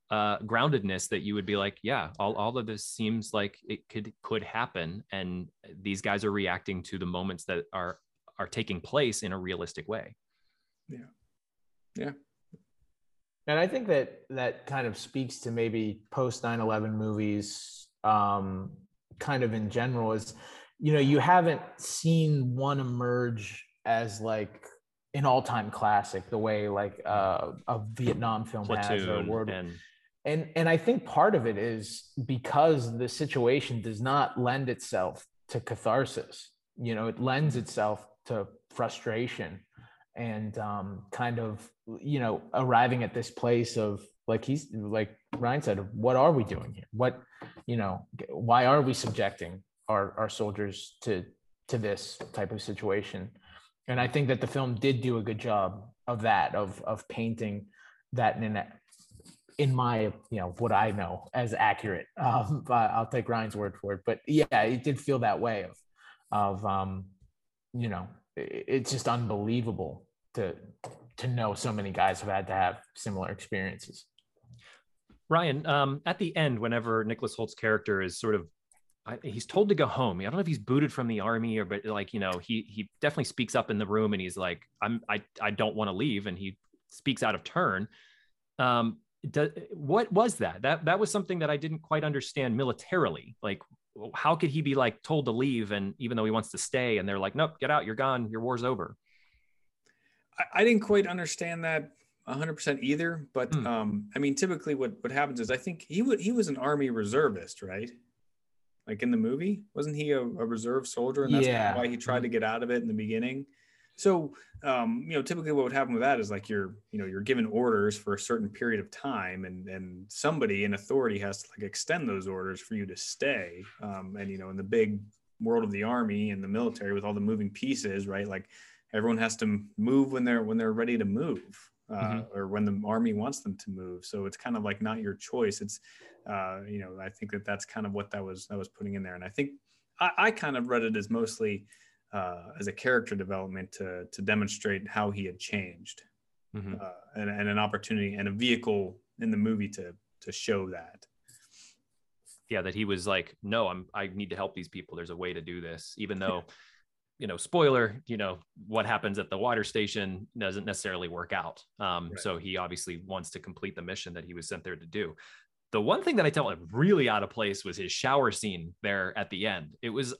uh, groundedness that you would be like, yeah, all, all of this seems like it could could happen, and these guys are reacting to the moments that are are taking place in a realistic way. Yeah, yeah. And I think that that kind of speaks to maybe post 9/11 movies um, kind of in general is you know you haven't seen one emerge as like an all-time classic the way like uh, a Vietnam film Platoon has or World and and and I think part of it is because the situation does not lend itself to catharsis. You know, it lends itself to frustration and um, kind of you know arriving at this place of like he's like Ryan said, what are we doing here? What, you know, why are we subjecting our, our soldiers to to this type of situation? And I think that the film did do a good job of that, of of painting that in in my you know what I know as accurate. Um, I'll take Ryan's word for it, but yeah, it did feel that way of of um, you know, it's just unbelievable to to know so many guys have had to have similar experiences. Ryan, um, at the end, whenever Nicholas Hoult's character is sort of I, he's told to go home. I don't know if he's booted from the army or, but like you know, he he definitely speaks up in the room and he's like, "I'm I I don't want to leave," and he speaks out of turn. Um, do, what was that? That that was something that I didn't quite understand militarily. Like, how could he be like told to leave, and even though he wants to stay, and they're like, "Nope, get out, you're gone, your war's over." I, I didn't quite understand that 100% either but mm. um i mean typically what what happens is i think he would he was an army reservist right? Like in the movie? Wasn't he a, a reserve soldier and that's yeah. why he tried to get out of it in the beginning? So um you know typically what would happen with that is like you're you know you're given orders for a certain period of time and and somebody in authority has to like extend those orders for you to stay. Um and you know in the big world of the army and the military with all the moving pieces right? Like everyone has to move when they're when they're ready to move uh, mm-hmm. or when the army wants them to move. So it's kind of like not your choice. It's, uh, you know, I think that that's kind of what that was that was putting in there. And I think I, I kind of read it as mostly uh, as a character development to to demonstrate how he had changed, mm-hmm. Uh, and, and an opportunity and a vehicle in the movie to to show that yeah that he was like no i'm i need to help these people there's a way to do this even though you know, spoiler, you know, what happens at the water station doesn't necessarily work out. Um, right. So he obviously wants to complete the mission that he was sent there to do. The one thing that I felt really out of place was his shower scene there at the end. It was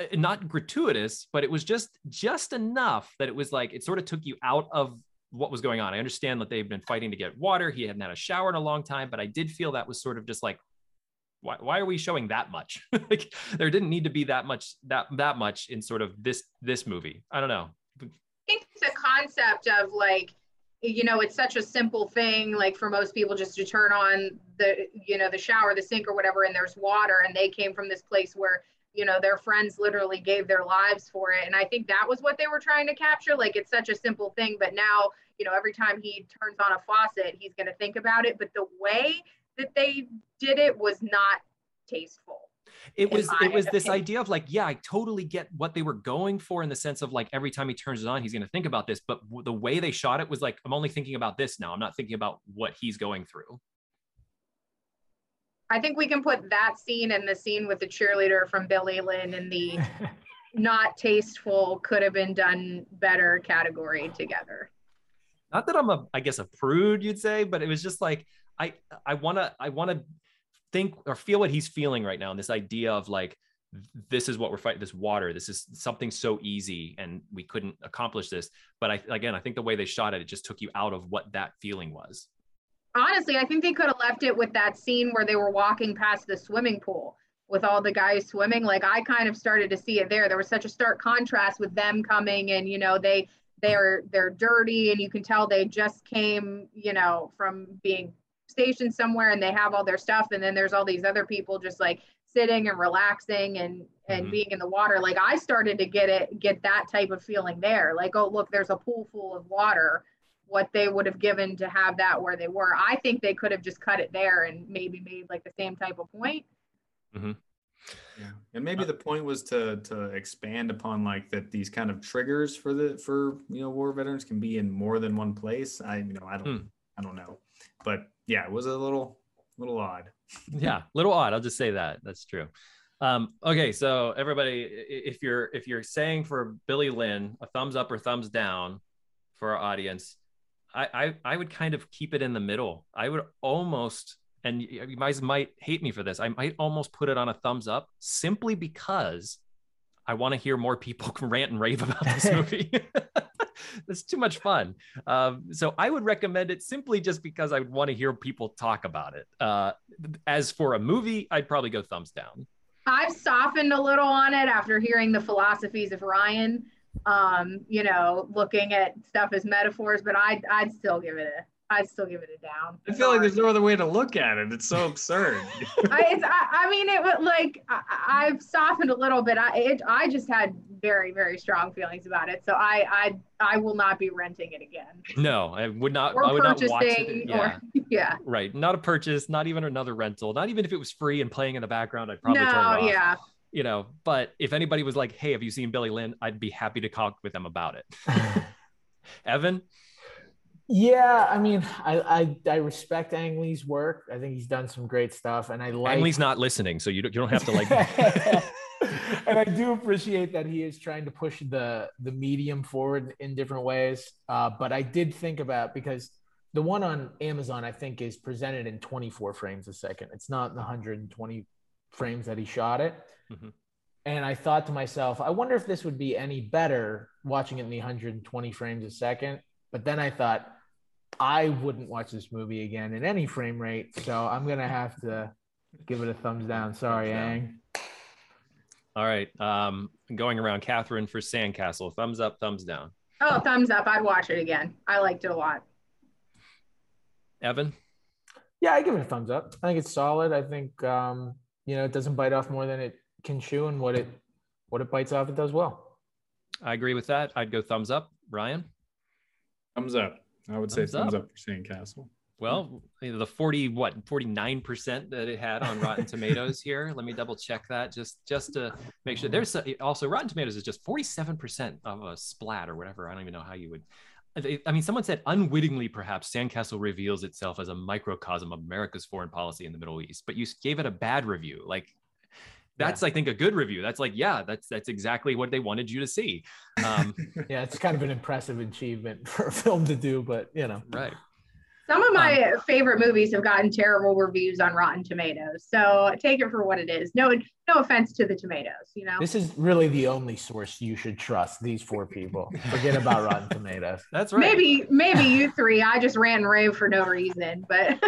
uh, not gratuitous, but it was just just enough that it was like it sort of took you out of what was going on. I understand that they've been fighting to get water. He hadn't had a shower in a long time, but I did feel that was sort of just like why, why are we showing that much? Like there didn't need to be that much that that much in sort of this this movie. I don't know. I think a concept of like you know it's such a simple thing like for most people just to turn on the you know the shower the sink or whatever and there's water and they came from this place where you know their friends literally gave their lives for it. And i think that was what they were trying to capture. Like it's such a simple thing but now you know every time he turns on a faucet he's going to think about it. But the way that they did it was not tasteful. It was it was this idea of like yeah i totally get what they were going for in the sense of like every time he turns it on he's going to think about this but the way they shot it was like i'm only thinking about this now. I'm not thinking about what he's going through. I think we can put that scene and the scene with the cheerleader from billy lynn in the not tasteful could have been done better category together. Not that I'm a, I guess a prude, you'd say, but it was just like I, I wanna, I wanna think or feel what he's feeling right now, and this idea of like, this is what we're fighting. This water, this is something so easy, and we couldn't accomplish this. But I, again, I think the way they shot it, it just took you out of what that feeling was. Honestly, I think they could have left it with that scene where they were walking past the swimming pool with all the guys swimming like i kind of started to see it there there was such a stark contrast with them coming and you know they they're they're dirty and you can tell they just came you know from being stationed somewhere and they have all their stuff and then there's all these other people just like sitting and relaxing and and mm-hmm. being in the water like i started to get it get that type of feeling there like oh look there's a pool full of water what they would have given to have that where they were i think they could have just cut it there and maybe made like the same type of point Mm-hmm. Yeah, and maybe uh, the point was to to expand upon like that these kind of triggers for the for you know war veterans can be in more than one place. I you know I don't hmm. I don't know, but yeah, it was a little little odd. yeah, little odd. I'll just say that. That's true. Um, okay, so everybody, if you're if you're saying for Billy Lynn a thumbs up or thumbs down for our audience, I I, I would kind of keep it in the middle. I would almost and you guys might hate me for this. I might almost put it on a thumbs up simply because I want to hear more people rant and rave about this movie. it's too much fun. Um, so I would recommend it simply just because I would want to hear people talk about it. Uh, as for a movie, I'd probably go thumbs down. I've softened a little on it after hearing the philosophies of Ryan. Um, you know, looking at stuff as metaphors, but I'd I'd still give it a I still give it a down. I feel like there's no other way to look at it. It's so absurd. I, it's, I, I, mean, it would like I, have softened a little bit. I it, I just had very very strong feelings about it, so I I I will not be renting it again. No, I would not. Or I would purchasing, not watch it. Yeah. Or, yeah. Right. Not a purchase. Not even another rental. Not even if it was free and playing in the background. I'd probably no, turn it off. Yeah. You know, but if anybody was like, "Hey, have you seen Billy Lynn?" I'd be happy to talk with them about it. Evan. Yeah, I mean, I, I, I respect Ang Lee's work. I think he's done some great stuff, and I like. Ang Lee's not listening, so you don't, you don't have to like. and I do appreciate that he is trying to push the the medium forward in different ways. Uh, but I did think about because the one on Amazon I think is presented in 24 frames a second. It's not the 120 frames that he shot it. Mm-hmm. And I thought to myself, I wonder if this would be any better watching it in the 120 frames a second but then I thought I wouldn't watch this movie again in any frame rate, so I'm gonna have to give it a thumbs down. Sorry, Ang. All right, um, going around Kathryn for Sandcastle. Thumbs up, thumbs down. Oh, thumbs up. I'd watch it again. I liked it a lot. Evan. Yeah, I give it a thumbs up. I think it's solid. I think um, you know it doesn't bite off more than it can chew, and what it what it bites off, it does well. I agree with that. I'd go thumbs up. Ryan. Thumbs up. I would say thumbs, up. up for Sandcastle. Well, the 40 what 49% that it had on Rotten Tomatoes here. Let me double check that just just to make sure. There's uh, also Rotten Tomatoes is just 47% of a splat or whatever. I don't even know how you would I mean, someone said unwittingly, perhaps Sandcastle reveals itself as a microcosm of America's foreign policy in the Middle East, but you gave it a bad review. Like, that's yeah. I think a good review. That's like, yeah, that's that's exactly what they wanted you to see. Um, yeah, it's kind of an impressive achievement for a film to do, but you know, right. Some of my um, favorite movies have gotten terrible reviews on Rotten Tomatoes, so take it for what it is. No, no offense to the tomatoes, you know. This is really the only source you should trust. These four people. Forget about Rotten Tomatoes. That's right. Maybe, maybe you three. I just ran rave for no reason, but.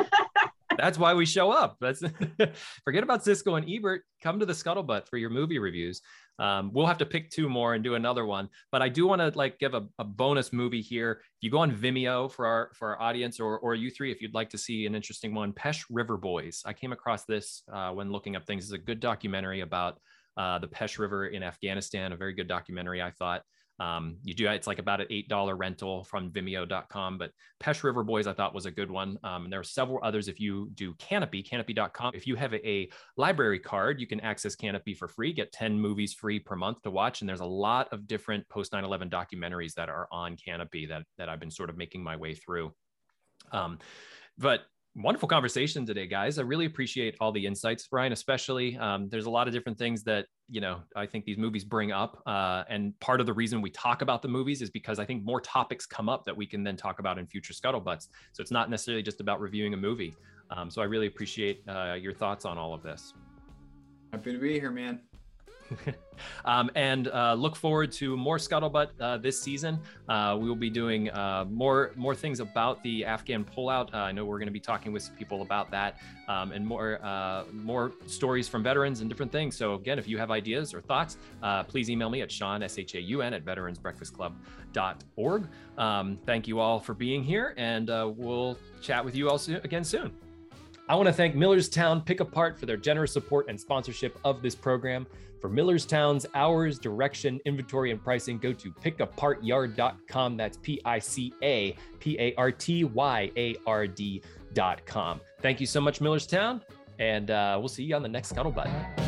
That's why we show up. That's forget about Siskel and Ebert. Come to the scuttlebutt for your movie reviews. Um, we'll have to pick two more and do another one. But I do want to like give a, a, bonus movie here. If you go on Vimeo for our for our audience or or you three, if you'd like to see an interesting one, Pesh River Boys. I came across this uh, when looking up things. It's a good documentary about uh, the Pesh River in Afghanistan. A very good documentary, I thought. Um, you do it's like about an eight dollar rental from Vimeo.com, but Pesh River Boys I thought was a good one. Um, and there are several others if you do Kanopy, Kanopy.com. If you have a, a, library card, you can access Kanopy for free, get 10 movies free per month to watch. And there's a lot of different post 9/11 documentaries that are on Kanopy that that I've been sort of making my way through. Um, but wonderful conversation today, guys. I really appreciate all the insights, Brian, especially. Um, there's a lot of different things that, you know, I think these movies bring up. Uh, and part of the reason we talk about the movies is because I think more topics come up that we can then talk about in future scuttlebutts. So it's not necessarily just about reviewing a movie. Um, so I really appreciate uh, your thoughts on all of this. Happy to be here, man. um, and uh, look forward to more scuttlebutt uh, this season. Uh, we will be doing uh, more more things about the Afghan pullout. Uh, I know we're going to be talking with people about that, um, and more uh, more stories from veterans and different things. So again, if you have ideas or thoughts, please email me at Shaun S H A U N at veteransbreakfastclub.org. Um, thank you all for being here, and we'll chat with you all again soon. I want to thank Millerstown Pic-A-Part for their generous support and sponsorship of this program. For Millerstown's hours, direction, inventory, and pricing, go to pickapartyard.com. That's P I C A P A R T Y A R D.com. Thank you so much, Millerstown, and uh, we'll see you on the next Scuttlebutt.